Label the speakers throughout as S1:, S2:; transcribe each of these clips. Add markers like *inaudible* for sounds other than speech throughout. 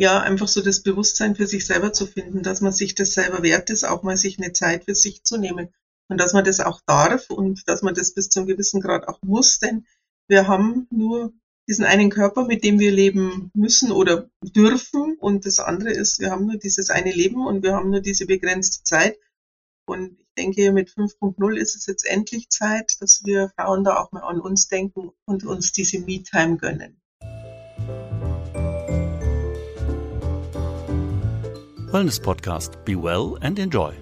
S1: ja, einfach so das Bewusstsein für sich selber zu finden, dass man sich das selber wert ist, auch mal sich eine Zeit für sich zu nehmen. Und dass man das auch darf und dass man das bis zu einem gewissen Grad auch muss, denn wir haben nur diesen einen Körper, mit dem wir leben müssen oder dürfen. Und das andere ist, wir haben nur dieses eine Leben und wir haben nur diese begrenzte Zeit. Und ich denke, mit 5.0 ist es jetzt endlich Zeit, dass wir Frauen da auch mal an uns denken und uns diese Me-Time gönnen.
S2: Wellness Podcast. Be well and enjoy.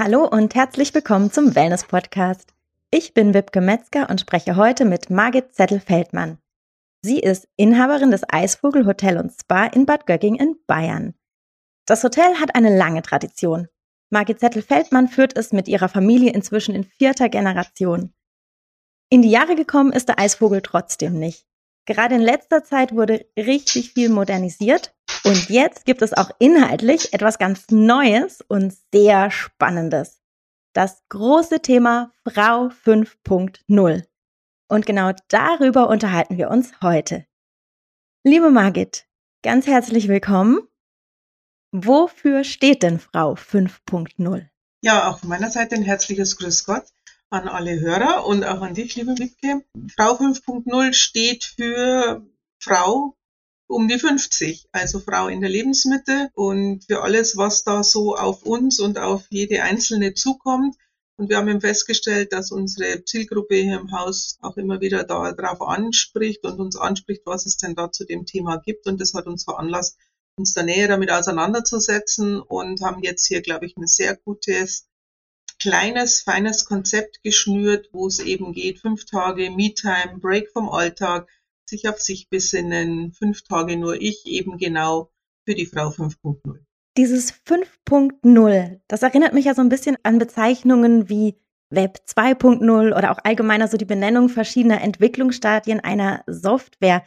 S3: Hallo und herzlich willkommen zum Wellness Podcast. Ich bin Wipke Metzger und spreche heute mit Margit Zettel-Feldmann. Sie ist Inhaberin des Eisvogel Hotel und Spa in Bad Gögging in Bayern. Das Hotel hat eine lange Tradition. Margit Zettel-Feldmann führt es mit ihrer Familie inzwischen in vierter Generation. In die Jahre gekommen ist der Eisvogel trotzdem nicht. Gerade in letzter Zeit wurde richtig viel modernisiert und jetzt gibt es auch inhaltlich etwas ganz Neues und sehr Spannendes. Das große Thema Frau 5.0. Und genau darüber unterhalten wir uns heute. Liebe Margit, ganz herzlich willkommen. Wofür steht denn Frau 5.0?
S1: Ja, auch von meiner Seite ein herzliches Grüß Gott an alle Hörer und auch an dich, liebe Wiebke. Frau 5.0 steht für Frau um die 50, also Frau in der Lebensmitte und für alles, was da so auf uns und auf jede Einzelne zukommt. Und wir haben eben festgestellt, dass unsere Zielgruppe hier im Haus auch immer wieder darauf anspricht und uns anspricht, was es denn da zu dem Thema gibt. Und das hat uns veranlasst, uns da näher damit auseinanderzusetzen und haben jetzt hier, glaube ich, ein sehr gutes kleines, feines Konzept geschnürt, wo es eben geht, fünf Tage Me-Time, Break vom Alltag, sich auf sich besinnen, fünf Tage nur ich, eben genau für die Frau 5.0.
S3: Dieses 5.0, das erinnert mich ja so ein bisschen an Bezeichnungen wie Web 2.0 oder auch allgemeiner so die Benennung verschiedener Entwicklungsstadien einer Software.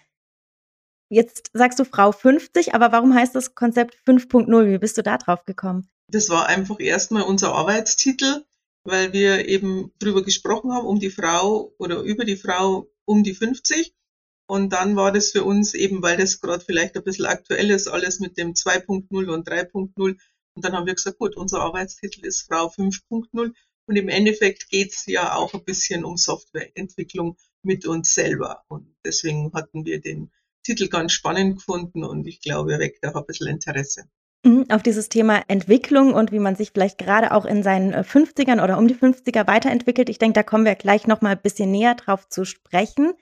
S3: Jetzt sagst du Frau 50, aber warum heißt das Konzept 5.0? Wie bist du da drauf gekommen?
S1: Das war einfach erstmal unser Arbeitstitel, weil wir eben drüber gesprochen haben, um die Frau oder über die Frau um die 50. Und dann war das für uns eben, weil das gerade vielleicht ein bisschen aktuell ist, alles mit dem 2.0 und 3.0. Und dann haben wir gesagt, gut, unser Arbeitstitel ist Frau 5.0. Und im Endeffekt geht's ja auch ein bisschen um Softwareentwicklung mit uns selber. Und deswegen hatten wir den Titel ganz spannend gefunden und ich glaube, er weckt auch ein bisschen Interesse.
S3: Auf dieses Thema Entwicklung und wie man sich vielleicht gerade auch in seinen 50ern äh, oder um die 50er weiterentwickelt. Ich denke, da kommen wir gleich noch mal ein bisschen näher drauf zu sprechen.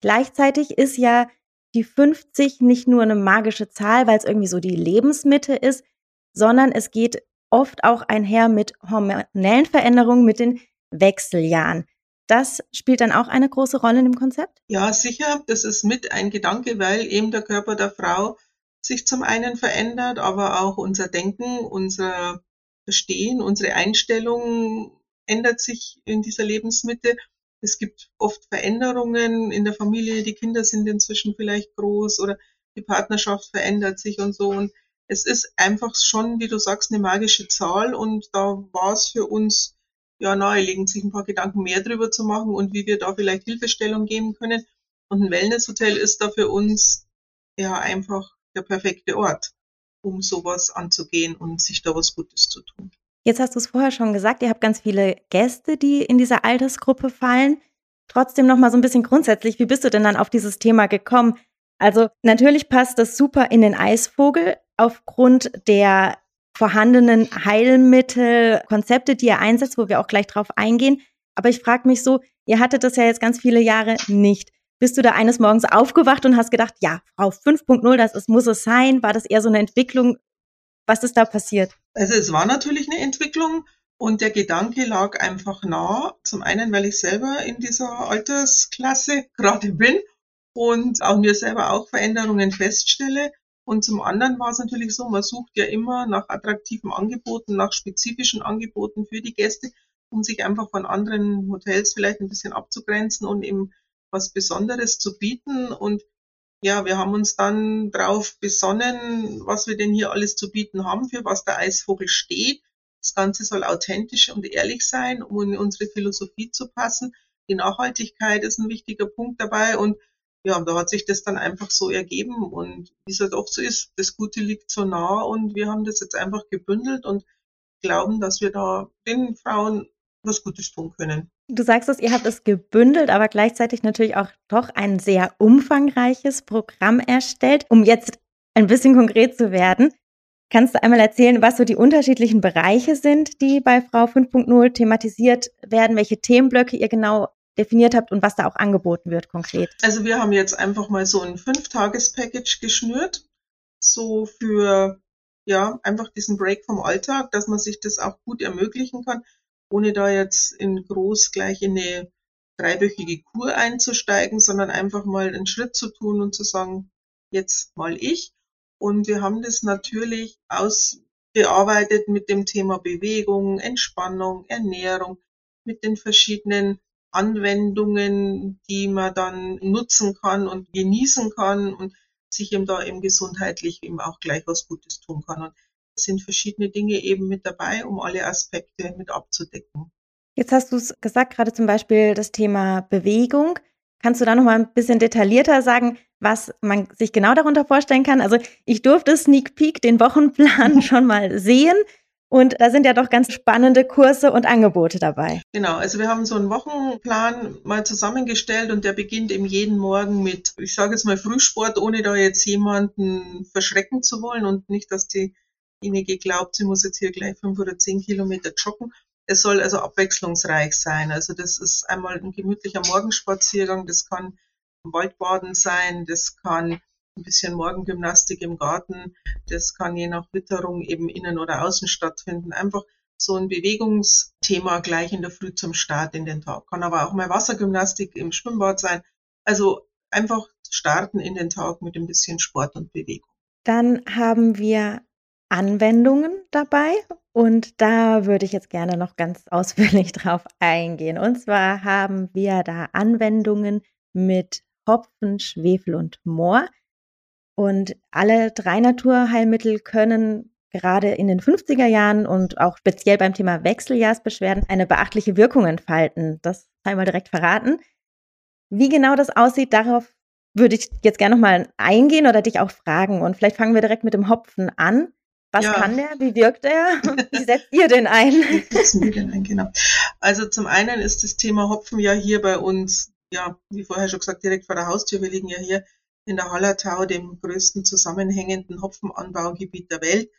S3: Gleichzeitig ist ja die 50 nicht nur eine magische Zahl, weil es irgendwie so die Lebensmitte ist, sondern es geht oft auch einher mit hormonellen Veränderungen, mit den Wechseljahren. Das spielt dann auch eine große Rolle in dem Konzept?
S1: Ja, sicher. Das ist mit ein Gedanke, weil eben der Körper der Frau sich zum einen verändert, aber auch unser Denken, unser Verstehen, unsere Einstellung ändert sich in dieser Lebensmitte. Es gibt oft Veränderungen in der Familie, die Kinder sind inzwischen vielleicht groß oder die Partnerschaft verändert sich und so. Und es ist einfach schon, wie du sagst, eine magische Zahl und da war es für uns ja naheliegend, sich ein paar Gedanken mehr drüber zu machen und wie wir da vielleicht Hilfestellung geben können. Und ein Wellnesshotel ist da für uns ja einfach der perfekte Ort, um sowas anzugehen und sich da was Gutes zu tun.
S3: Jetzt hast du es vorher schon gesagt, ihr habt ganz viele Gäste, die in dieser Altersgruppe fallen. Trotzdem noch mal so ein bisschen grundsätzlich, wie bist du denn dann auf dieses Thema gekommen? Also natürlich passt das super in den Eisvogel aufgrund der vorhandenen Heilmittel, Konzepte, die ihr einsetzt, wo wir auch gleich drauf eingehen. Aber ich frage mich so, ihr hattet das ja jetzt ganz viele Jahre nicht. Bist du da eines Morgens aufgewacht und hast gedacht, ja, Frau 5.0, das ist, muss es sein? War das eher so eine Entwicklung? Was ist da passiert?
S1: Also es war natürlich eine Entwicklung und der Gedanke lag einfach nah. Zum einen, weil ich selber in dieser Altersklasse gerade bin und auch mir selber auch Veränderungen feststelle. Und zum anderen war es natürlich so, man sucht ja immer nach attraktiven Angeboten, nach spezifischen Angeboten für die Gäste, um sich einfach von anderen Hotels vielleicht ein bisschen abzugrenzen und eben was Besonderes zu bieten. Und ja, wir haben uns dann drauf besonnen, was wir denn hier alles zu bieten haben, für was der Eisvogel steht. Das Ganze soll authentisch und ehrlich sein, um in unsere Philosophie zu passen. Die Nachhaltigkeit ist ein wichtiger Punkt dabei und ja, da hat sich das dann einfach so ergeben und wie es halt oft so ist, das Gute liegt so nah und wir haben das jetzt einfach gebündelt und glauben, dass wir da den Frauen was Gutes tun können.
S3: Du sagst es, ihr habt es gebündelt, aber gleichzeitig natürlich auch doch ein sehr umfangreiches Programm erstellt. Um jetzt ein bisschen konkret zu werden, kannst du einmal erzählen, was so die unterschiedlichen Bereiche sind, die bei Frau 5.0 thematisiert werden, welche Themenblöcke ihr genau definiert habt und was da auch angeboten wird konkret?
S1: Also wir haben jetzt einfach mal so ein Fünf-Tages-Package geschnürt, so für ja einfach diesen Break vom Alltag, dass man sich das auch gut ermöglichen kann ohne da jetzt in groß gleich in eine dreiwöchige Kur einzusteigen, sondern einfach mal einen Schritt zu tun und zu sagen, jetzt mal ich. Und wir haben das natürlich ausgearbeitet mit dem Thema Bewegung, Entspannung, Ernährung, mit den verschiedenen Anwendungen, die man dann nutzen kann und genießen kann und sich eben da eben gesundheitlich eben auch gleich was Gutes tun kann. Und sind verschiedene Dinge eben mit dabei, um alle Aspekte mit abzudecken.
S3: Jetzt hast du es gesagt, gerade zum Beispiel das Thema Bewegung. Kannst du da noch mal ein bisschen detaillierter sagen, was man sich genau darunter vorstellen kann? Also ich durfte Sneak Peek, den Wochenplan *laughs* schon mal sehen. Und da sind ja doch ganz spannende Kurse und Angebote dabei.
S1: Genau, also wir haben so einen Wochenplan mal zusammengestellt und der beginnt eben jeden Morgen mit, ich sage jetzt mal Frühsport, ohne da jetzt jemanden verschrecken zu wollen und nicht, dass die diejenige glaubt, sie muss jetzt hier gleich fünf oder zehn Kilometer joggen. Es soll also abwechslungsreich sein. Also das ist einmal ein gemütlicher Morgenspaziergang, das kann Waldbaden sein, das kann ein bisschen Morgengymnastik im Garten, das kann je nach Witterung eben innen oder außen stattfinden. Einfach so ein Bewegungsthema gleich in der Früh zum Start in den Tag. Kann aber auch mal Wassergymnastik im Schwimmbad sein. Also einfach starten in den Tag mit ein bisschen Sport und Bewegung.
S3: Dann haben wir Anwendungen dabei und da würde ich jetzt gerne noch ganz *laughs* ausführlich drauf eingehen. Und zwar haben wir da Anwendungen mit Hopfen, Schwefel und Moor. Und alle drei Naturheilmittel können gerade in den 50er Jahren und auch speziell beim Thema Wechseljahrsbeschwerden eine beachtliche Wirkung entfalten. Das einmal direkt verraten. Wie genau das aussieht, darauf würde ich jetzt gerne nochmal eingehen oder dich auch fragen. Und vielleicht fangen wir direkt mit dem Hopfen an. Was ja. kann der? Wie wirkt er? *laughs* Wie setzt ihr den ein? Wie setzen wir
S1: den ein, genau. Also zum einen ist das Thema Hopfen ja hier bei uns, ja, wie vorher schon gesagt, direkt vor der Haustür. Wir liegen ja hier in der Hallertau, dem größten zusammenhängenden Hopfenanbaugebiet der Welt.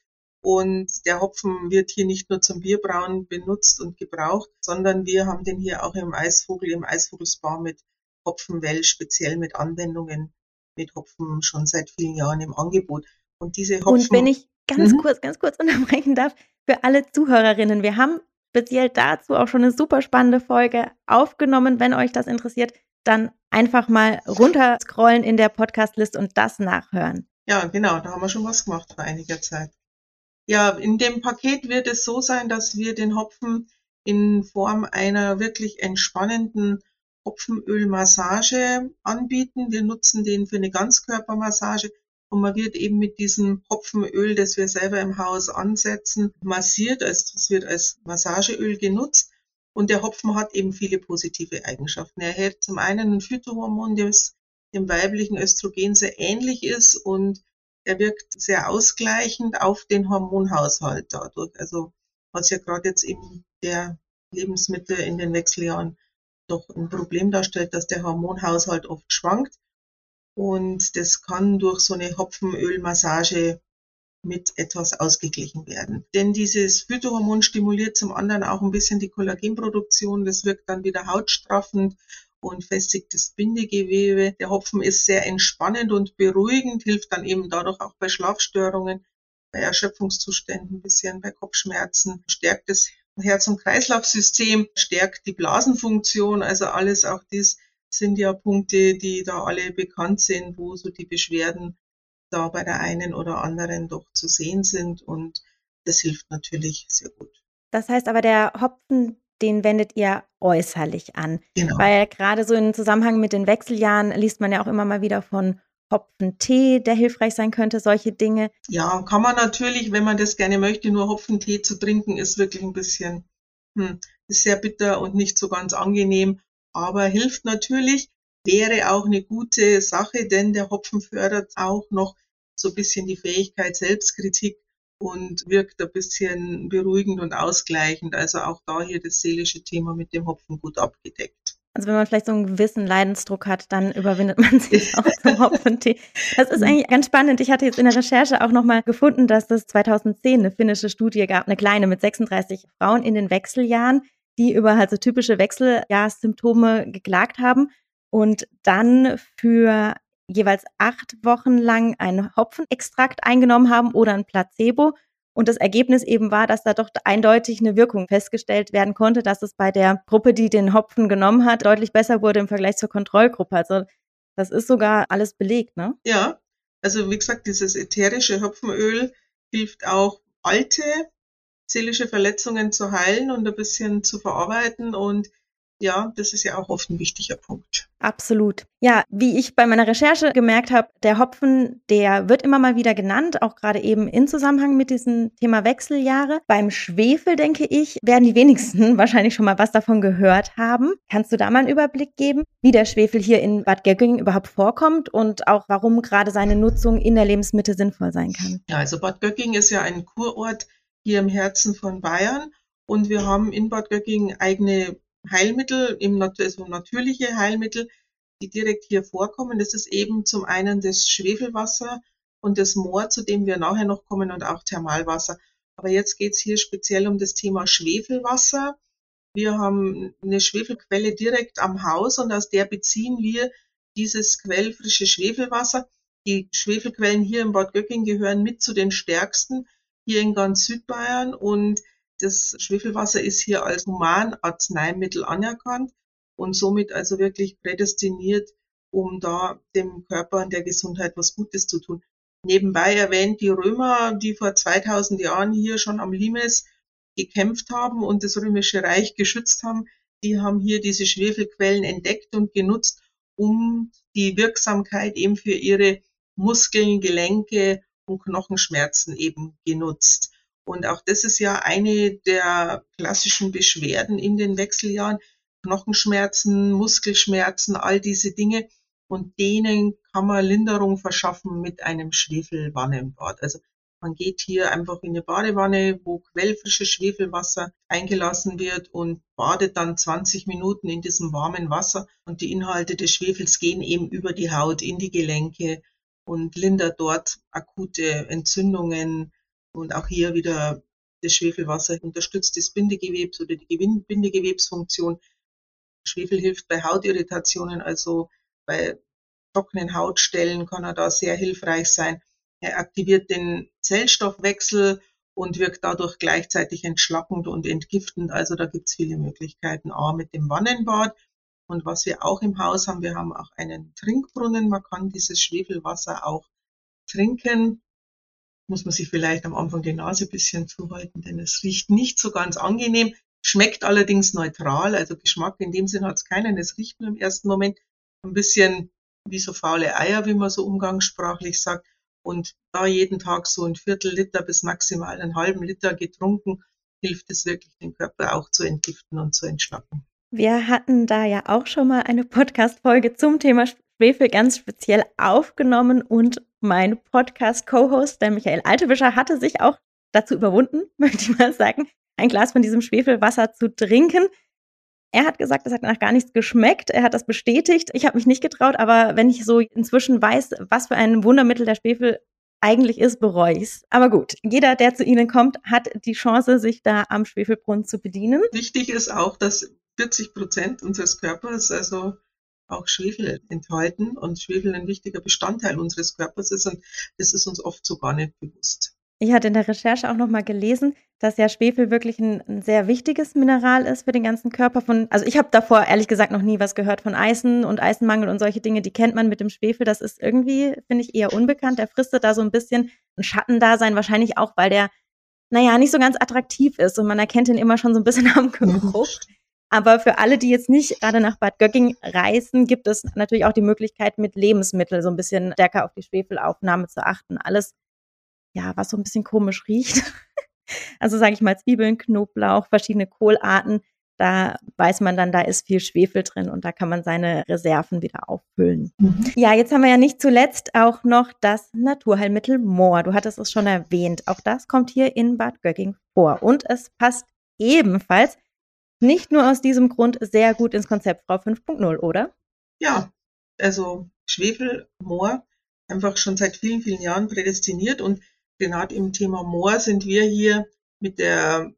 S1: Und der Hopfen wird hier nicht nur zum Bierbrauen benutzt und gebraucht, sondern wir haben den hier auch im Eisvogel, im Eisvogelspa mit Hopfenwell, speziell mit Anwendungen mit Hopfen schon seit vielen Jahren im Angebot.
S3: Und diese Hopfen. Und wenn ich ganz mhm. kurz, ganz kurz unterbrechen darf, für alle Zuhörerinnen. Wir haben speziell dazu auch schon eine super spannende Folge aufgenommen. Wenn euch das interessiert, dann einfach mal runterscrollen in der Podcast-List und das nachhören.
S1: Ja, genau, da haben wir schon was gemacht vor einiger Zeit. Ja, in dem Paket wird es so sein, dass wir den Hopfen in Form einer wirklich entspannenden Hopfenölmassage anbieten. Wir nutzen den für eine Ganzkörpermassage und man wird eben mit diesem Hopfenöl, das wir selber im Haus ansetzen, massiert. Also es wird als Massageöl genutzt. Und der Hopfen hat eben viele positive Eigenschaften. Er hält zum einen ein Phytohormon, das dem weiblichen Östrogen sehr ähnlich ist und er wirkt sehr ausgleichend auf den Hormonhaushalt dadurch. Also was ja gerade jetzt eben der Lebensmittel in den Wechseljahren doch ein Problem darstellt, dass der Hormonhaushalt oft schwankt. Und das kann durch so eine Hopfenölmassage mit etwas ausgeglichen werden. Denn dieses Phytohormon stimuliert zum anderen auch ein bisschen die Kollagenproduktion. Das wirkt dann wieder hautstraffend und festigt das Bindegewebe. Der Hopfen ist sehr entspannend und beruhigend, hilft dann eben dadurch auch bei Schlafstörungen, bei Erschöpfungszuständen, ein bisschen bei Kopfschmerzen, stärkt das Herz- und Kreislaufsystem, stärkt die Blasenfunktion, also alles auch dies sind ja Punkte, die da alle bekannt sind, wo so die Beschwerden da bei der einen oder anderen doch zu sehen sind und das hilft natürlich sehr gut.
S3: Das heißt aber, der Hopfen, den wendet ihr äußerlich an. Genau. Weil gerade so im Zusammenhang mit den Wechseljahren liest man ja auch immer mal wieder von Hopfentee, der hilfreich sein könnte, solche Dinge.
S1: Ja, kann man natürlich, wenn man das gerne möchte, nur Hopfentee zu trinken, ist wirklich ein bisschen, hm, ist sehr bitter und nicht so ganz angenehm. Aber hilft natürlich, wäre auch eine gute Sache, denn der Hopfen fördert auch noch so ein bisschen die Fähigkeit Selbstkritik und wirkt ein bisschen beruhigend und ausgleichend. Also auch da hier das seelische Thema mit dem Hopfen gut abgedeckt.
S3: Also wenn man vielleicht so einen gewissen Leidensdruck hat, dann überwindet man sich *laughs* auch zum Hopfentee. Das ist eigentlich ganz spannend. Ich hatte jetzt in der Recherche auch nochmal gefunden, dass es 2010 eine finnische Studie gab, eine kleine mit 36 Frauen in den Wechseljahren, die über halt so typische Wechseljahrssymptome geklagt haben und dann für jeweils acht Wochen lang einen Hopfenextrakt eingenommen haben oder ein Placebo. Und das Ergebnis eben war, dass da doch eindeutig eine Wirkung festgestellt werden konnte, dass es bei der Gruppe, die den Hopfen genommen hat, deutlich besser wurde im Vergleich zur Kontrollgruppe. Also das ist sogar alles belegt, ne?
S1: Ja, also wie gesagt, dieses ätherische Hopfenöl hilft auch alte seelische Verletzungen zu heilen und ein bisschen zu verarbeiten und ja, das ist ja auch oft ein wichtiger Punkt.
S3: Absolut. Ja, wie ich bei meiner Recherche gemerkt habe, der Hopfen, der wird immer mal wieder genannt, auch gerade eben in Zusammenhang mit diesem Thema Wechseljahre. Beim Schwefel, denke ich, werden die wenigsten *laughs* wahrscheinlich schon mal was davon gehört haben. Kannst du da mal einen Überblick geben, wie der Schwefel hier in Bad Göggingen überhaupt vorkommt und auch warum gerade seine Nutzung in der Lebensmitte sinnvoll sein kann?
S1: Ja, also Bad Göggingen ist ja ein Kurort hier im Herzen von Bayern und wir haben in Bad Göggingen eigene Heilmittel, im, also natürliche Heilmittel, die direkt hier vorkommen. Das ist eben zum einen das Schwefelwasser und das Moor, zu dem wir nachher noch kommen, und auch Thermalwasser. Aber jetzt geht's hier speziell um das Thema Schwefelwasser. Wir haben eine Schwefelquelle direkt am Haus und aus der beziehen wir dieses quellfrische Schwefelwasser. Die Schwefelquellen hier in Bad Göcking gehören mit zu den stärksten hier in ganz Südbayern und das Schwefelwasser ist hier als Humanarzneimittel anerkannt und somit also wirklich prädestiniert, um da dem Körper und der Gesundheit was Gutes zu tun. Nebenbei erwähnt die Römer, die vor 2000 Jahren hier schon am Limes gekämpft haben und das römische Reich geschützt haben, die haben hier diese Schwefelquellen entdeckt und genutzt, um die Wirksamkeit eben für ihre Muskeln, Gelenke Knochenschmerzen eben genutzt. Und auch das ist ja eine der klassischen Beschwerden in den Wechseljahren. Knochenschmerzen, Muskelschmerzen, all diese Dinge. Und denen kann man Linderung verschaffen mit einem Schwefelwannenbad. Also man geht hier einfach in eine Badewanne, wo quellfrisches Schwefelwasser eingelassen wird und badet dann 20 Minuten in diesem warmen Wasser. Und die Inhalte des Schwefels gehen eben über die Haut in die Gelenke und lindert dort akute Entzündungen, und auch hier wieder das Schwefelwasser unterstützt das Bindegewebs oder die Bindegewebsfunktion. Schwefel hilft bei Hautirritationen, also bei trockenen Hautstellen kann er da sehr hilfreich sein. Er aktiviert den Zellstoffwechsel und wirkt dadurch gleichzeitig entschlackend und entgiftend. Also da gibt's viele Möglichkeiten. A mit dem Wannenbad. Und was wir auch im Haus haben, wir haben auch einen Trinkbrunnen. Man kann dieses Schwefelwasser auch trinken muss man sich vielleicht am Anfang die Nase ein bisschen zuhalten, denn es riecht nicht so ganz angenehm, schmeckt allerdings neutral, also Geschmack in dem Sinn hat es keinen. Es riecht nur im ersten Moment ein bisschen wie so faule Eier, wie man so umgangssprachlich sagt. Und da jeden Tag so ein Viertel Liter bis maximal einen halben Liter getrunken, hilft es wirklich, den Körper auch zu entgiften und zu entschlacken.
S3: Wir hatten da ja auch schon mal eine Podcast-Folge zum Thema Schwefel ganz speziell aufgenommen und mein Podcast-Co-Host, der Michael Altewischer, hatte sich auch dazu überwunden, *laughs* möchte ich mal sagen, ein Glas von diesem Schwefelwasser zu trinken. Er hat gesagt, es hat nach gar nichts geschmeckt. Er hat das bestätigt. Ich habe mich nicht getraut, aber wenn ich so inzwischen weiß, was für ein Wundermittel der Schwefel eigentlich ist, bereue ich es. Aber gut, jeder, der zu Ihnen kommt, hat die Chance, sich da am Schwefelbrunnen zu bedienen.
S1: Wichtig ist auch, dass 40 Prozent unseres Körpers, also auch Schwefel enthalten und Schwefel ein wichtiger Bestandteil unseres Körpers ist und das ist uns oft so gar nicht bewusst.
S3: Ich hatte in der Recherche auch nochmal gelesen, dass ja Schwefel wirklich ein, ein, sehr wichtiges Mineral ist für den ganzen Körper. Von, also ich habe davor ehrlich gesagt noch nie was gehört von Eisen und Eisenmangel und solche Dinge, die kennt man mit dem Schwefel. Das ist irgendwie, finde ich, eher unbekannt. Der fristet da so ein bisschen ein Schattendasein, wahrscheinlich auch, weil der, naja, nicht so ganz attraktiv ist und man erkennt ihn immer schon so ein bisschen am Geruch. Aber für alle, die jetzt nicht gerade nach Bad Göcking reisen, gibt es natürlich auch die Möglichkeit, mit Lebensmitteln so ein bisschen stärker auf die Schwefelaufnahme zu achten. Alles, ja, was so ein bisschen komisch riecht. *laughs* Also sage ich mal Zwiebeln, Knoblauch, verschiedene Kohlarten. Da weiß man dann, da ist viel Schwefel drin und da kann man seine Reserven wieder auffüllen. Mhm. Ja, jetzt haben wir ja nicht zuletzt auch noch das Naturheilmittel Moor. Du hattest es schon erwähnt. Auch das kommt hier in Bad Gögging vor. Und es passt ebenfalls nicht nur aus diesem Grund sehr gut ins Konzept Frau 5.0, oder?
S1: Ja, also Schwefel, Moor, einfach schon seit vielen, vielen Jahren prädestiniert und gerade im Thema Moor sind wir hier mit der,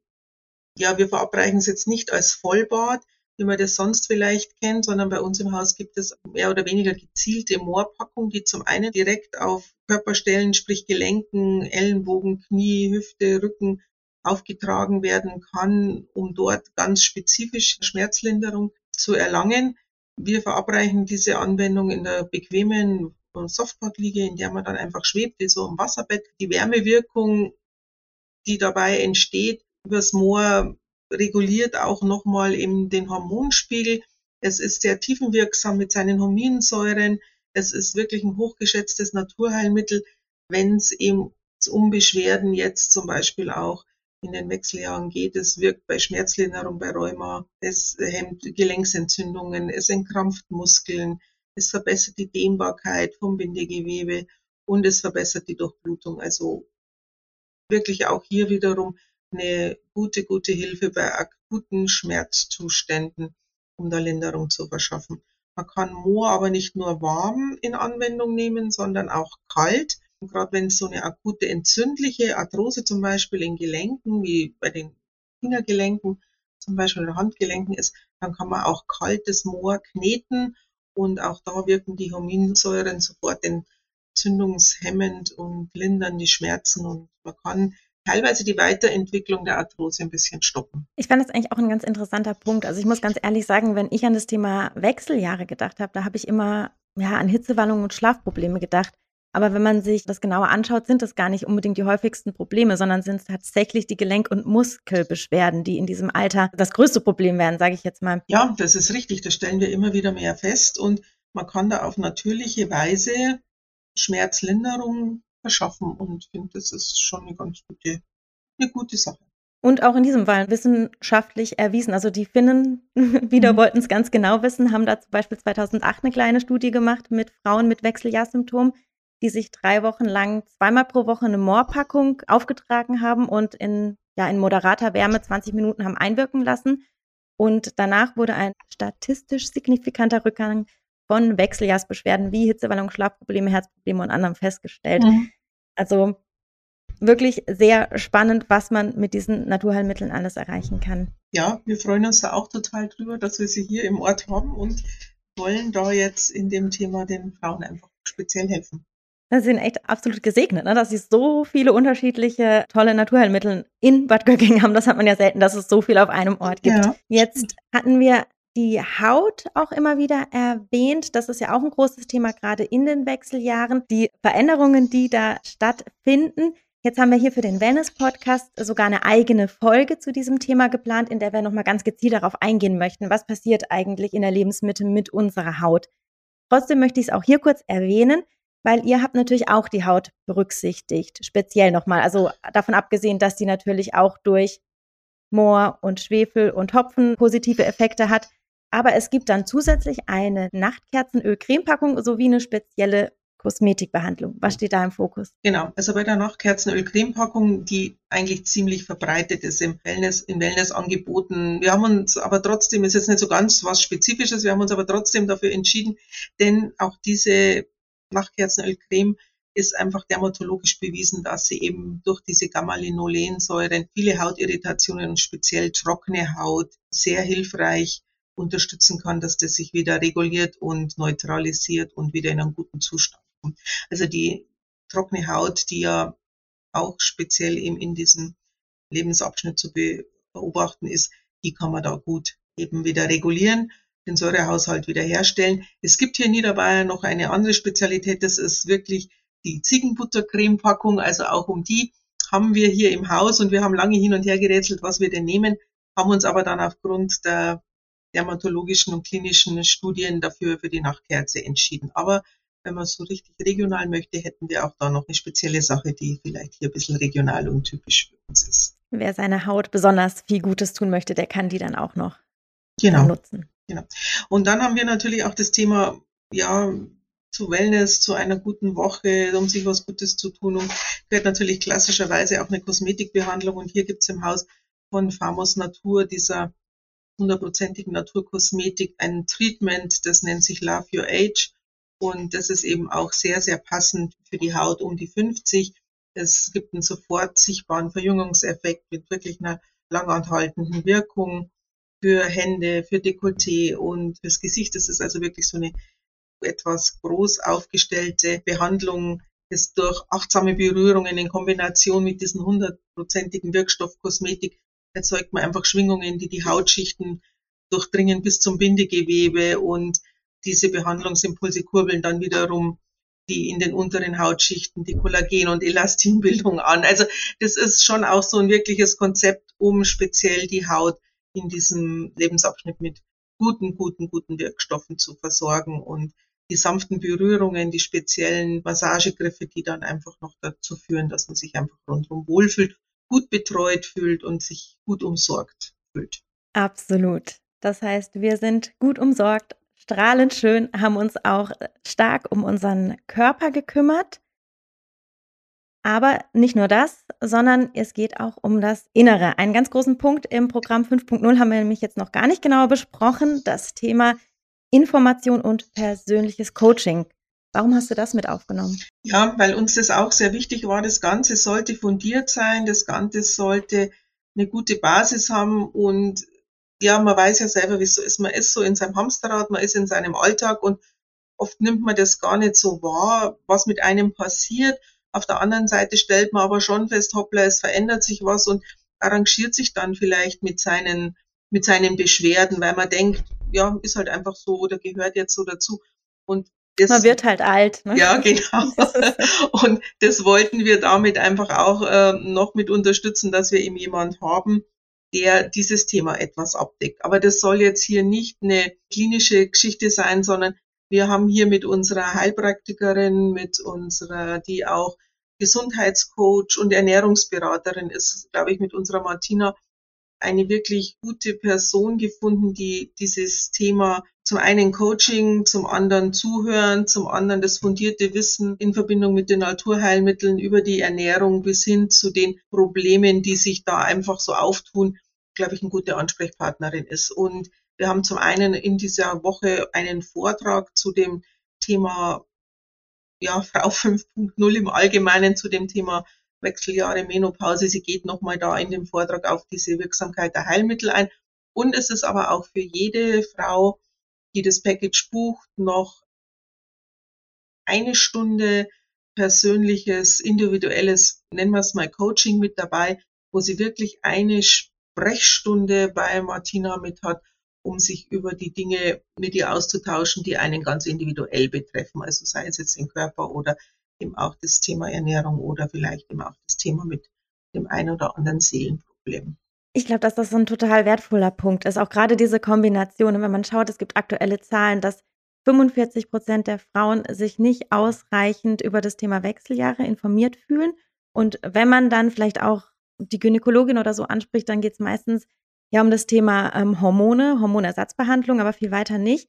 S1: ja, wir verabreichen es jetzt nicht als Vollbad, wie man das sonst vielleicht kennt, sondern bei uns im Haus gibt es mehr oder weniger gezielte Moorpackung, die zum einen direkt auf Körperstellen, sprich Gelenken, Ellenbogen, Knie, Hüfte, Rücken aufgetragen werden kann, um dort ganz spezifisch Schmerzlinderung zu erlangen. Wir verabreichen diese Anwendung in der bequemen Softbad-Liege, in der man dann einfach schwebt, wie so im Wasserbett. Die Wärmewirkung, die dabei entsteht, übers Moor reguliert auch nochmal eben den Hormonspiegel. Es ist sehr tiefenwirksam mit seinen Huminsäuren. Es ist wirklich ein hochgeschätztes Naturheilmittel, wenn es eben um Beschwerden jetzt zum Beispiel auch in den Wechseljahren geht. Es wirkt bei Schmerzlinderung, bei Rheuma, es hemmt Gelenksentzündungen, es entkrampft Muskeln, es verbessert die Dehnbarkeit vom Bindegewebe und es verbessert die Durchblutung. Also wirklich auch hier wiederum eine gute, gute Hilfe bei akuten Schmerzzuständen, um da Linderung zu verschaffen. Man kann Moor aber nicht nur warm in Anwendung nehmen, sondern auch kalt. Gerade wenn es so eine akute entzündliche Arthrose zum Beispiel in Gelenken, wie bei den Fingergelenken zum Beispiel oder Handgelenken ist, dann kann man auch kaltes Moor kneten und auch da wirken die Huminsäuren sofort entzündungshemmend und lindern die Schmerzen und man kann teilweise die Weiterentwicklung der Arthrose ein bisschen stoppen.
S3: Ich fand das eigentlich auch ein ganz interessanter Punkt. Also ich muss ganz ehrlich sagen, wenn ich an das Thema Wechseljahre gedacht habe, da habe ich immer ja, an Hitzewallungen und Schlafprobleme gedacht. Aber wenn man sich das genauer anschaut, sind das gar nicht unbedingt die häufigsten Probleme, sondern sind es tatsächlich die Gelenk- und Muskelbeschwerden, die in diesem Alter das größte Problem werden, sage ich jetzt mal.
S1: Ja, das ist richtig. Das stellen wir immer wieder mehr fest. Und man kann da auf natürliche Weise Schmerzlinderung verschaffen. Und ich finde, das ist schon eine ganz gute, eine gute Sache.
S3: Und auch in diesem Fall wissenschaftlich erwiesen. Also die Finnen *laughs* wieder mhm. wollten es ganz genau wissen, haben da zum Beispiel 2008 eine kleine Studie gemacht mit Frauen mit Wechseljahrsymptomen die sich drei Wochen lang zweimal pro Woche eine Moorpackung aufgetragen haben und in, ja, in moderater Wärme 20 Minuten haben einwirken lassen. Und danach wurde ein statistisch signifikanter Rückgang von Wechseljahrsbeschwerden wie Hitzewallung, Schlafprobleme, Herzprobleme und anderem festgestellt. Mhm. Also wirklich sehr spannend, was man mit diesen Naturheilmitteln alles erreichen kann.
S1: Ja, wir freuen uns da auch total drüber, dass wir sie hier im Ort haben und wollen da jetzt in dem Thema den Frauen einfach speziell helfen.
S3: Sie sind echt absolut gesegnet, ne? dass sie so viele unterschiedliche tolle Naturheilmittel in Bad Göcking haben. Das hat man ja selten, dass es so viel auf einem Ort gibt. Ja. Jetzt hatten wir die Haut auch immer wieder erwähnt. Das ist ja auch ein großes Thema, gerade in den Wechseljahren. Die Veränderungen, die da stattfinden. Jetzt haben wir hier für den Wellness-Podcast sogar eine eigene Folge zu diesem Thema geplant, in der wir nochmal ganz gezielt darauf eingehen möchten, was passiert eigentlich in der Lebensmitte mit unserer Haut. Trotzdem möchte ich es auch hier kurz erwähnen weil ihr habt natürlich auch die Haut berücksichtigt, speziell nochmal. Also davon abgesehen, dass sie natürlich auch durch Moor und Schwefel und Hopfen positive Effekte hat. Aber es gibt dann zusätzlich eine Nachtkerzenöl-Cremepackung sowie eine spezielle Kosmetikbehandlung. Was steht da im Fokus?
S1: Genau, also bei der Nachtkerzenöl-Cremepackung, die eigentlich ziemlich verbreitet ist im Wellness, in Wellnessangeboten. Wir haben uns aber trotzdem, ist jetzt nicht so ganz was Spezifisches, wir haben uns aber trotzdem dafür entschieden, denn auch diese Nachtkerzenölcreme ist einfach dermatologisch bewiesen, dass sie eben durch diese Gamma-Linolensäuren viele Hautirritationen und speziell trockene Haut sehr hilfreich unterstützen kann, dass das sich wieder reguliert und neutralisiert und wieder in einen guten Zustand kommt. Also die trockene Haut, die ja auch speziell eben in diesem Lebensabschnitt zu beobachten ist, die kann man da gut eben wieder regulieren den Säurehaushalt wiederherstellen. Es gibt hier in Niederbayern noch eine andere Spezialität, das ist wirklich die Ziegenbuttercreme-Packung. Also auch um die haben wir hier im Haus und wir haben lange hin und her gerätselt, was wir denn nehmen, haben uns aber dann aufgrund der dermatologischen und klinischen Studien dafür für die Nachtkerze entschieden. Aber wenn man so richtig regional möchte, hätten wir auch da noch eine spezielle Sache, die vielleicht hier ein bisschen regional und typisch für uns ist.
S3: Wer seiner Haut besonders viel Gutes tun möchte, der kann die dann auch noch
S1: genau.
S3: nutzen.
S1: Genau. Und dann haben wir natürlich auch das Thema, ja, zu Wellness, zu einer guten Woche, um sich was Gutes zu tun. Und gehört natürlich klassischerweise auch eine Kosmetikbehandlung. Und hier gibt es im Haus von Famos Natur, dieser hundertprozentigen Naturkosmetik, ein Treatment, das nennt sich Love Your Age. Und das ist eben auch sehr, sehr passend für die Haut um die 50. Es gibt einen sofort sichtbaren Verjüngungseffekt mit wirklich einer langanhaltenden Wirkung für Hände, für Dekolleté und fürs Gesicht. Das ist also wirklich so eine etwas groß aufgestellte Behandlung, ist durch achtsame Berührungen in Kombination mit diesen hundertprozentigen Wirkstoff Kosmetik erzeugt man einfach Schwingungen, die die Hautschichten durchdringen bis zum Bindegewebe und diese Behandlungsimpulse kurbeln dann wiederum die in den unteren Hautschichten die Kollagen- und Elastinbildung an. Also das ist schon auch so ein wirkliches Konzept, um speziell die Haut in diesem Lebensabschnitt mit guten, guten, guten Wirkstoffen zu versorgen und die sanften Berührungen, die speziellen Massagegriffe, die dann einfach noch dazu führen, dass man sich einfach rundherum wohlfühlt, gut betreut fühlt und sich gut umsorgt fühlt.
S3: Absolut. Das heißt, wir sind gut umsorgt, strahlend schön, haben uns auch stark um unseren Körper gekümmert. Aber nicht nur das, sondern es geht auch um das Innere. Einen ganz großen Punkt im Programm 5.0 haben wir nämlich jetzt noch gar nicht genauer besprochen, das Thema Information und persönliches Coaching. Warum hast du das mit aufgenommen?
S1: Ja, weil uns das auch sehr wichtig war. Das Ganze sollte fundiert sein, das Ganze sollte eine gute Basis haben und ja, man weiß ja selber, wie es so ist. Man ist so in seinem Hamsterrad, man ist in seinem Alltag und oft nimmt man das gar nicht so wahr, was mit einem passiert. Auf der anderen Seite stellt man aber schon fest, hoppla, es verändert sich was und arrangiert sich dann vielleicht mit seinen, mit seinen Beschwerden, weil man denkt, ja, ist halt einfach so oder gehört jetzt so dazu. Und
S3: das, man wird halt alt.
S1: Ne? Ja, genau. *laughs* und das wollten wir damit einfach auch äh, noch mit unterstützen, dass wir eben jemand haben, der dieses Thema etwas abdeckt. Aber das soll jetzt hier nicht eine klinische Geschichte sein, sondern wir haben hier mit unserer Heilpraktikerin, mit unserer, die auch Gesundheitscoach und Ernährungsberaterin ist, glaube ich, mit unserer Martina eine wirklich gute Person gefunden, die dieses Thema zum einen Coaching, zum anderen Zuhören, zum anderen das fundierte Wissen in Verbindung mit den Naturheilmitteln über die Ernährung bis hin zu den Problemen, die sich da einfach so auftun, glaube ich, eine gute Ansprechpartnerin ist. Und wir haben zum einen in dieser Woche einen Vortrag zu dem Thema ja, Frau *laughs* 5.0 im Allgemeinen zu dem Thema Wechseljahre, Menopause. Sie geht nochmal da in dem Vortrag auf diese Wirksamkeit der Heilmittel ein. Und es ist aber auch für jede Frau, die das Package bucht, noch eine Stunde persönliches, individuelles, nennen wir es mal Coaching mit dabei, wo sie wirklich eine Sprechstunde bei Martina mit hat, um sich über die Dinge mit ihr auszutauschen, die einen ganz individuell betreffen. Also sei es jetzt den Körper oder eben auch das Thema Ernährung oder vielleicht eben auch das Thema mit dem einen oder anderen Seelenproblem.
S3: Ich glaube, dass das so ein total wertvoller Punkt ist. Auch gerade diese Kombination. wenn man schaut, es gibt aktuelle Zahlen, dass 45 Prozent der Frauen sich nicht ausreichend über das Thema Wechseljahre informiert fühlen. Und wenn man dann vielleicht auch die Gynäkologin oder so anspricht, dann geht es meistens ja um das Thema ähm, Hormone, Hormonersatzbehandlung, aber viel weiter nicht.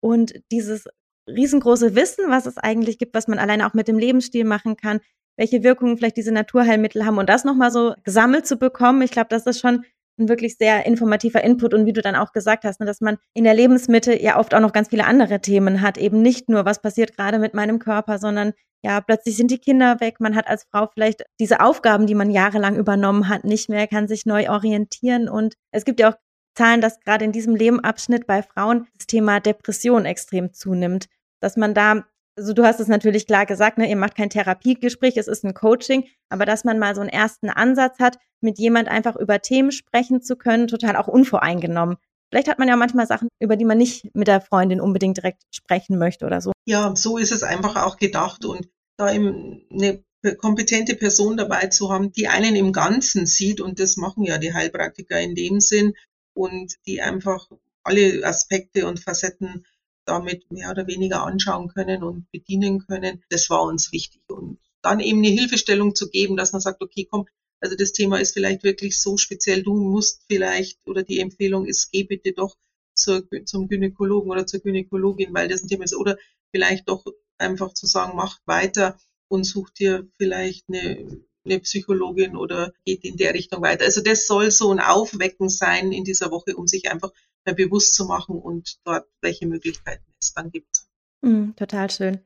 S3: Und dieses riesengroße Wissen, was es eigentlich gibt, was man alleine auch mit dem Lebensstil machen kann, welche Wirkungen vielleicht diese Naturheilmittel haben und das nochmal so gesammelt zu bekommen, ich glaube, das ist schon ein wirklich sehr informativer Input. Und wie du dann auch gesagt hast, ne, dass man in der Lebensmitte ja oft auch noch ganz viele andere Themen hat, eben nicht nur, was passiert gerade mit meinem Körper, sondern ja, plötzlich sind die Kinder weg, man hat als Frau vielleicht diese Aufgaben, die man jahrelang übernommen hat, nicht mehr, kann sich neu orientieren. Und es gibt ja auch Zahlen, dass gerade in diesem Lebenabschnitt bei Frauen das Thema Depression extrem zunimmt, dass man da also du hast es natürlich klar gesagt, ne, ihr macht kein Therapiegespräch, es ist ein Coaching, aber dass man mal so einen ersten Ansatz hat, mit jemand einfach über Themen sprechen zu können, total auch unvoreingenommen. Vielleicht hat man ja manchmal Sachen, über die man nicht mit der Freundin unbedingt direkt sprechen möchte oder so.
S1: Ja, so ist es einfach auch gedacht und da eben eine kompetente Person dabei zu haben, die einen im Ganzen sieht und das machen ja die Heilpraktiker in dem Sinn und die einfach alle Aspekte und Facetten damit mehr oder weniger anschauen können und bedienen können. Das war uns wichtig. Und dann eben eine Hilfestellung zu geben, dass man sagt, okay, komm, also das Thema ist vielleicht wirklich so speziell, du musst vielleicht oder die Empfehlung ist, geh bitte doch zur, zum Gynäkologen oder zur Gynäkologin, weil das ein Thema ist. Oder vielleicht doch einfach zu sagen, macht weiter und sucht dir vielleicht eine, eine Psychologin oder geht in der Richtung weiter. Also das soll so ein Aufwecken sein in dieser Woche, um sich einfach mal bewusst zu machen und dort welche Möglichkeiten es dann gibt.
S3: Mm, total schön.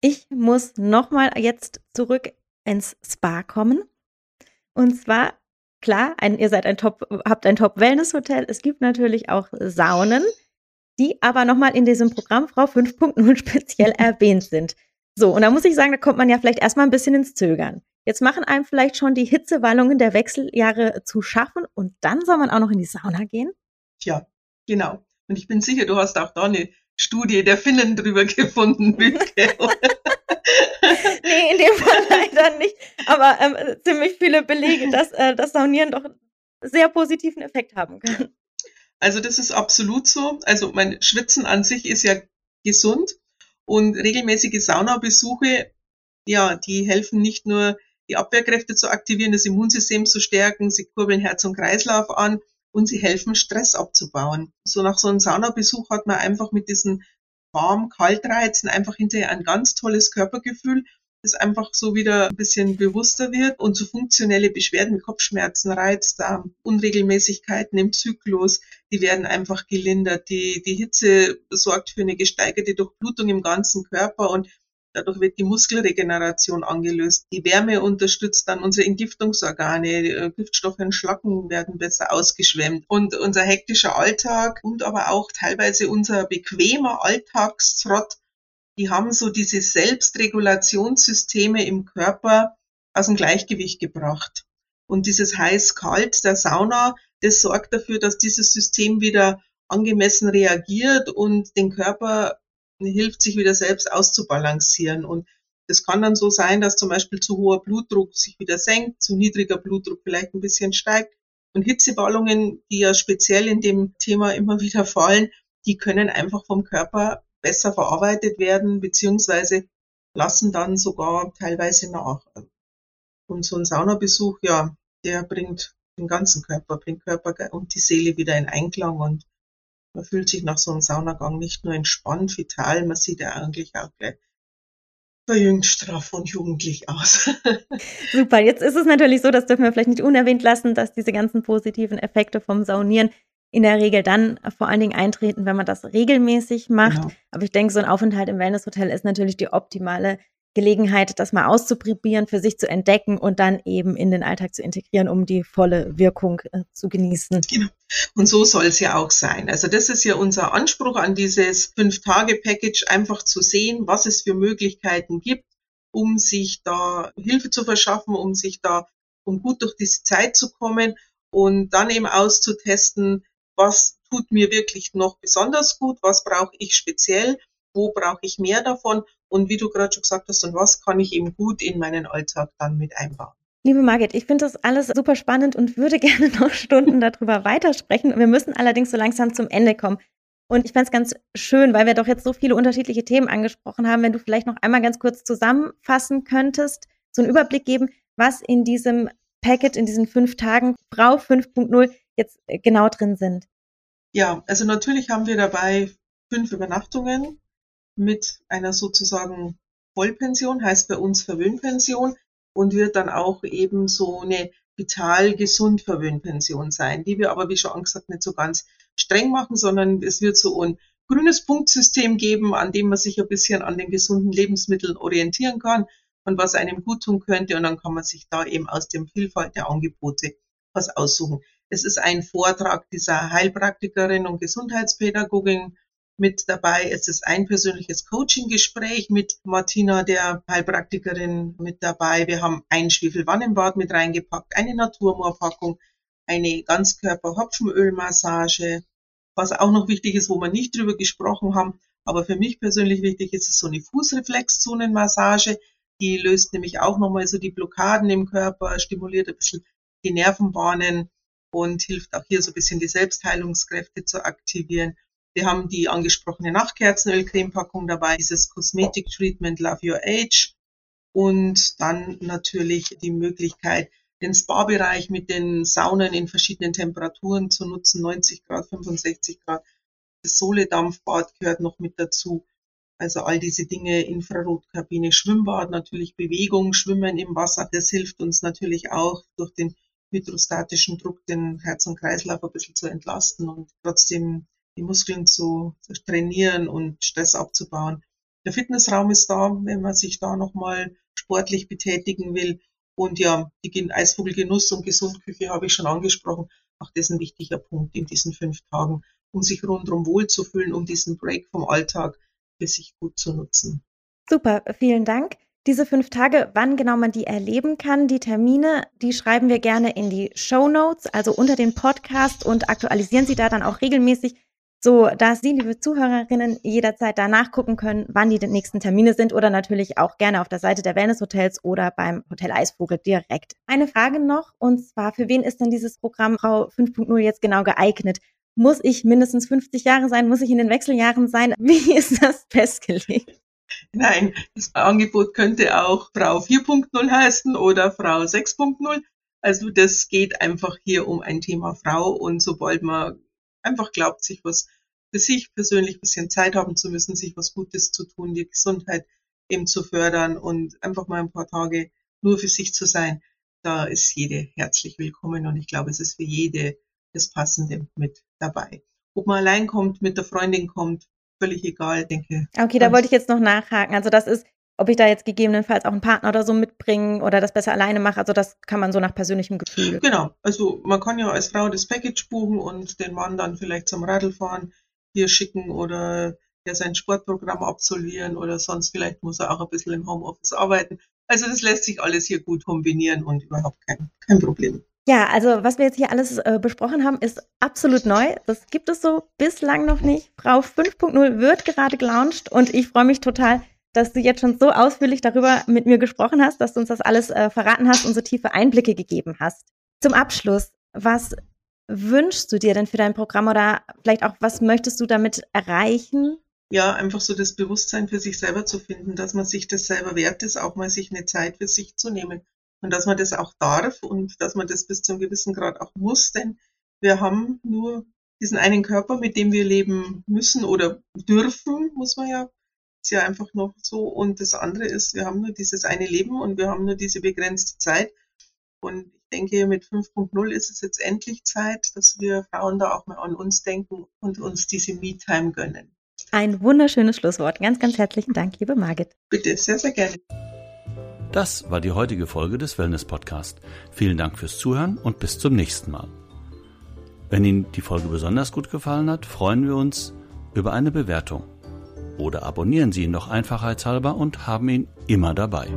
S3: Ich muss nochmal jetzt zurück ins Spa kommen. Und zwar, klar, ein, ihr seid ein Top, habt ein Top-Wellness-Hotel. Es gibt natürlich auch Saunen, die aber nochmal in diesem Programm Frau 5.0 *laughs* speziell erwähnt sind. So, und da muss ich sagen, da kommt man ja vielleicht erstmal ein bisschen ins Zögern. Jetzt machen einem vielleicht schon die Hitzewallungen der Wechseljahre zu schaffen und dann soll man auch noch in die Sauna gehen?
S1: Tja, genau. Und ich bin sicher, du hast auch da eine Studie der Finnen drüber *laughs* gefunden, Wilke. *laughs*
S3: nee, in dem Fall *laughs* leider nicht. Aber ähm, ziemlich viele Belege, dass äh, das Saunieren doch sehr positiven Effekt haben kann.
S1: Also das ist absolut so. Also mein Schwitzen an sich ist ja gesund und regelmäßige Saunabesuche, ja, die helfen nicht nur die Abwehrkräfte zu aktivieren, das Immunsystem zu stärken, sie kurbeln Herz und Kreislauf an und sie helfen Stress abzubauen. So nach so einem Saunabesuch hat man einfach mit diesen warm-kalt-Reizen einfach hinterher ein ganz tolles Körpergefühl, das einfach so wieder ein bisschen bewusster wird und so funktionelle Beschwerden wie Kopfschmerzen, Reizdarm, Unregelmäßigkeiten im Zyklus, die werden einfach gelindert. Die, die Hitze sorgt für eine gesteigerte Durchblutung im ganzen Körper und Dadurch wird die Muskelregeneration angelöst. Die Wärme unterstützt dann unsere Entgiftungsorgane. Äh, Giftstoffe und Schlacken werden besser ausgeschwemmt. Und unser hektischer Alltag und aber auch teilweise unser bequemer Alltagstrott, die haben so diese Selbstregulationssysteme im Körper aus dem Gleichgewicht gebracht. Und dieses heiß-kalt der Sauna, das sorgt dafür, dass dieses System wieder angemessen reagiert und den Körper hilft, sich wieder selbst auszubalancieren. Und das kann dann so sein, dass zum Beispiel zu hoher Blutdruck sich wieder senkt, zu niedriger Blutdruck vielleicht ein bisschen steigt. Und Hitzeballungen, die ja speziell in dem Thema immer *laughs* wieder fallen, die können einfach vom Körper besser verarbeitet werden, beziehungsweise lassen dann sogar teilweise nach. Und so ein Saunabesuch, ja, der bringt den ganzen Körper, bringt Körper und die Seele wieder in Einklang und man fühlt sich nach so einem Saunagang nicht nur entspannt, vital, man sieht ja eigentlich auch gleich verjüngt, straff und jugendlich aus. *laughs*
S3: Super, jetzt ist es natürlich so, das dürfen wir vielleicht nicht unerwähnt lassen, dass diese ganzen positiven Effekte vom Saunieren in der Regel dann vor allen Dingen eintreten, wenn man das regelmäßig macht. Genau. Aber ich denke, so ein Aufenthalt im Wellnesshotel ist natürlich die optimale Gelegenheit, das mal auszuprobieren, für sich zu entdecken und dann eben in den Alltag zu integrieren, um die volle Wirkung äh, zu genießen.
S1: Genau. Und so soll es ja auch sein. Also das ist ja unser Anspruch an dieses Fünf-Tage-Package, einfach zu sehen, was es für Möglichkeiten gibt, um sich da Hilfe zu verschaffen, um sich da, um gut durch diese Zeit zu kommen und dann eben auszutesten, was tut mir wirklich noch besonders gut, was brauche ich speziell, wo brauche ich mehr davon und wie du gerade schon gesagt hast, und was kann ich eben gut in meinen Alltag dann mit einbauen.
S3: Liebe Margit, ich finde das alles super spannend und würde *laughs* gerne noch Stunden darüber weitersprechen. Wir müssen allerdings so langsam zum Ende kommen. Und ich fände es ganz schön, weil wir doch jetzt so viele unterschiedliche Themen angesprochen haben, wenn du vielleicht noch einmal ganz kurz zusammenfassen könntest, so einen Überblick geben, was in diesem Packet, in diesen fünf Tagen Frau 5.0 jetzt genau drin sind.
S1: Ja, also natürlich haben wir dabei fünf Übernachtungen, mit einer sozusagen Vollpension, heißt bei uns Verwöhnpension und wird dann auch eben so eine vital gesund Verwöhnpension sein, die wir aber, wie schon gesagt, nicht so ganz streng machen, sondern es wird so ein grünes Punktsystem geben, an dem man sich ein bisschen an den gesunden Lebensmitteln orientieren kann und was einem gut tun könnte und dann kann man sich da eben aus dem Vielfalt der Angebote was aussuchen. Es ist ein Vortrag dieser Heilpraktikerin und Gesundheitspädagogin mit dabei ist es ein persönliches Coaching-Gespräch mit Martina, der Heilpraktikerin, mit dabei. Wir haben ein Schwefelwannenbad mit reingepackt, eine Naturmoorpackung, eine Ganzkörper-Hopfenölmassage. Was auch noch wichtig ist, wo wir nicht drüber gesprochen haben, aber für mich persönlich wichtig ist es so eine Fußreflexzonenmassage. Die löst nämlich auch nochmal so die Blockaden im Körper, stimuliert ein bisschen die Nervenbahnen und hilft auch hier so ein bisschen die Selbstheilungskräfte zu aktivieren. Wir haben die angesprochene Nachtkerzenölcremepackung dabei, dieses Cosmetic Treatment Love Your Age und dann natürlich die Möglichkeit, den Spa-Bereich mit den Saunen in verschiedenen Temperaturen zu nutzen, 90 Grad, 65 Grad. Das Sohle-Dampfbad gehört noch mit dazu. Also all diese Dinge, Infrarotkabine, Schwimmbad, natürlich Bewegung, Schwimmen im Wasser, das hilft uns natürlich auch durch den hydrostatischen Druck den Herz- und Kreislauf ein bisschen zu entlasten und trotzdem die Muskeln zu, trainieren und Stress abzubauen. Der Fitnessraum ist da, wenn man sich da nochmal sportlich betätigen will. Und ja, die Eisvogelgenuss und Gesundküche habe ich schon angesprochen. Auch das ist ein wichtiger Punkt in diesen fünf Tagen, um sich rundherum wohlzufühlen, um diesen Break vom Alltag für sich gut zu nutzen.
S3: Super, vielen Dank. Diese fünf Tage, wann genau man die erleben kann, die Termine, die schreiben wir gerne in die Show Notes, also unter den Podcast und aktualisieren Sie da dann auch regelmäßig, so dass Sie, liebe Zuhörerinnen, jederzeit da nachgucken können, wann die nächsten Termine sind oder natürlich auch gerne auf der Seite der Wellness Hotels oder beim Hotel Eisvogel direkt. Eine Frage noch, und zwar, für wen ist denn dieses Programm Frau 5.0 jetzt genau geeignet? Muss ich mindestens 50 Jahre sein? Muss ich in den Wechseljahren sein? *laughs* Wie ist das festgelegt?
S1: Nein, das Angebot könnte auch Frau 4.0 heißen oder Frau 6.0. Also das geht einfach hier um ein Thema Frau und sobald man einfach glaubt, sich was für sich persönlich ein bisschen Zeit haben zu müssen, sich was Gutes zu tun, die Gesundheit eben zu fördern und einfach mal ein paar Tage nur für sich zu sein, da ist jede herzlich willkommen und ich glaube, es ist für jede das Passende mit dabei. Ob man allein kommt, mit der Freundin kommt, völlig egal, denke.
S3: Okay, da wollte ich jetzt noch nachhaken. Also das ist, ob ich da jetzt gegebenenfalls auch einen Partner oder so mitbringen oder das besser alleine mache. Also das kann man so nach persönlichem Gefühl.
S1: Genau. Also man kann ja als Frau das Package buchen und den Mann dann vielleicht zum Radlfahren hier schicken oder ja sein Sportprogramm absolvieren oder sonst vielleicht muss er auch ein bisschen im Homeoffice arbeiten. Also das lässt sich alles hier gut kombinieren und überhaupt kein, kein Problem.
S3: Ja, also was wir jetzt hier alles äh, besprochen haben, ist absolut neu. Das gibt es so bislang noch nicht. Frau 5.0 wird gerade gelauncht und ich freue mich total, dass du jetzt schon so ausführlich darüber mit mir gesprochen hast, dass du uns das alles äh, verraten hast und so tiefe Einblicke gegeben hast. Zum Abschluss, was wünschst du dir denn für dein Programm oder vielleicht auch, was möchtest du damit erreichen?
S1: Ja, einfach so das Bewusstsein für sich selber zu finden, dass man sich das selber wert ist, auch mal sich eine Zeit für sich zu nehmen und dass man das auch darf und dass man das bis zu einem gewissen Grad auch muss, denn wir haben nur diesen einen Körper, mit dem wir leben müssen oder dürfen, muss man ja, ist ja einfach noch so. Und das andere ist, wir haben nur dieses eine Leben und wir haben nur diese begrenzte Zeit. Und ich denke, mit 5.0 ist es jetzt endlich Zeit, dass wir Frauen da auch mal an uns denken und uns diese Me-Time gönnen.
S3: Ein wunderschönes Schlusswort. Ganz, ganz herzlichen Dank, liebe Margit.
S1: Bitte, sehr, sehr gerne.
S2: Das war die heutige Folge des Wellness Podcast. Vielen Dank fürs Zuhören und bis zum nächsten Mal. Wenn Ihnen die Folge besonders gut gefallen hat, freuen wir uns über eine Bewertung. Oder abonnieren Sie ihn doch einfachheitshalber und haben ihn immer dabei.